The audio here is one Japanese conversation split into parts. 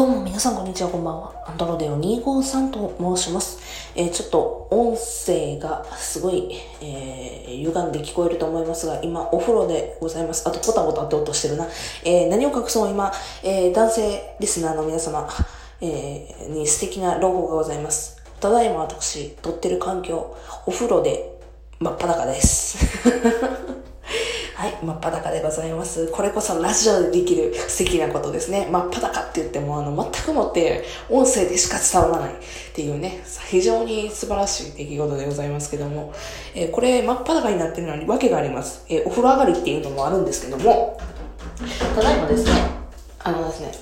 どうも皆さんこんにちは、こんばんは。アンドロデオ253と申します。えー、ちょっと音声がすごい、えー、歪んで聞こえると思いますが、今お風呂でございます。あとポタポタって音してるな。えー、何を隠そう今、え、男性リスナーの皆様、えー、に素敵なロゴがございます。ただいま私、撮ってる環境、お風呂で真っ裸です。はい、真っ裸でございます。これこそラジオでできる素敵なことですね。真っ裸って言っても、あの、全くもって音声でしか伝わらないっていうね、非常に素晴らしい出来事でございますけども、えー、これ真っ裸になってるのに訳があります。えー、お風呂上がりっていうのもあるんですけども、ただいまですね、あのですね、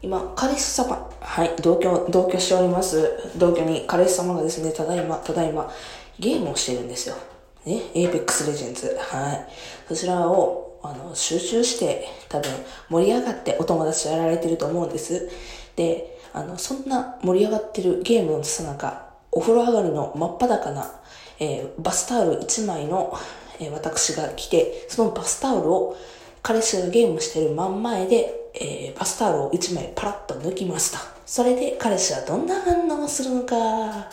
今、彼氏様、はい、同居、同居しております。同居に彼氏様がですね、ただいま、ただいま、ゲームをしてるんですよ。ね、Apex Legends。はい。そちらを、あの、集中して、多分、盛り上がってお友達やられてると思うんです。で、あの、そんな盛り上がってるゲームのさなか、お風呂上がりの真っ裸な、えー、バスタオル1枚の、えー、私が来て、そのバスタオルを彼氏がゲームしてる真ん前で、えー、バスタオルを1枚パラッと抜きました。それで彼氏はどんな反応をするのかっ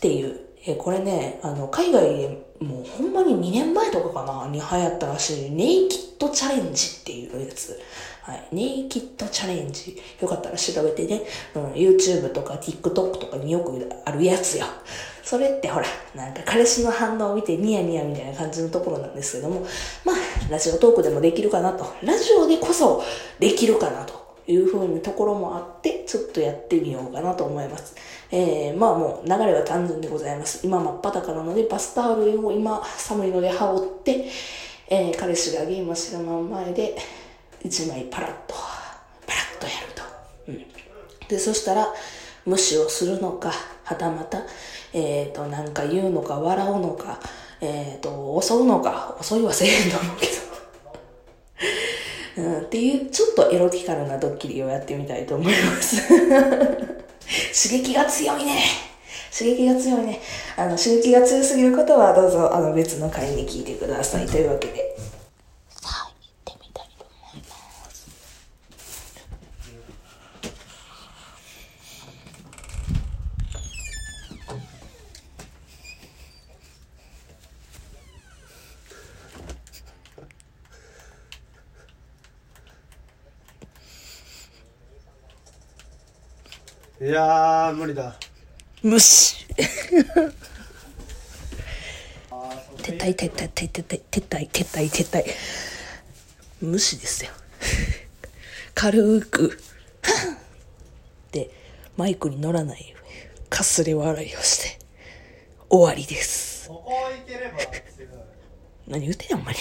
ていうえこれね、あの、海外でもうほんまに2年前とかかな、に流行ったらしい、ネイキッドチャレンジっていうやつ。はい。ネイキッドチャレンジ。よかったら調べてね、うん、YouTube とか TikTok とかによくあるやつよ。それってほら、なんか彼氏の反応を見てニヤニヤみたいな感じのところなんですけども、まあ、ラジオトークでもできるかなと。ラジオでこそできるかなと。いうふうにところもあって、ちょっとやってみようかなと思います。えー、まあもう流れは単純でございます。今真っ裸なので、バスタオルを今寒いので羽織って、えー、彼氏がゲームしてる真ん前で、一枚パラッと、パラッとやると。うん。で、そしたら、無視をするのか、はたまた、えっ、ー、と、なんか言うのか、笑うのか、えっ、ー、と、襲うのか、襲いはせえへんと思うけど。うん、っていう、ちょっとエロティカルなドッキリをやってみたいと思います。刺激が強いね。刺激が強いね。あの、刺激が強すぎることはどうぞ、あの、別の回に聞いてください。というわけで。いやー無理だ。無視。撤退撤退撤退撤退撤退撤退無視ですよ。軽く。でマイクに乗らない。かすれ笑いをして。終わりです。何言うてんやんまに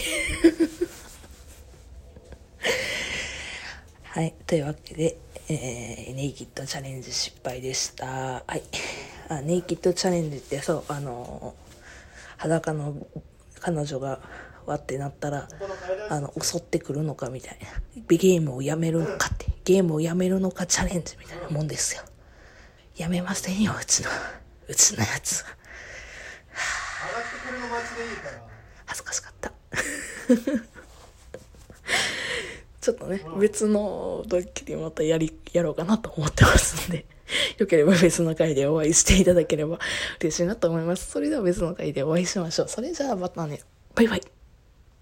はいというわけでえー、ネイキッドチャレンジ失敗でした。はい。あネイキッドチャレンジって、そう、あのー、裸の彼女がわってなったら、あの、襲ってくるのかみたいな。ゲームをやめるのかって、ゲームをやめるのかチャレンジみたいなもんですよ。やめませんよ、うちの、うちのやつは。恥ずかしかった。ちょっとね、別のドッキリまたやり、やろうかなと思ってますんで、よければ別の回でお会いしていただければ嬉しいなと思います。それでは別の回でお会いしましょう。それじゃあまたね、バイバイ。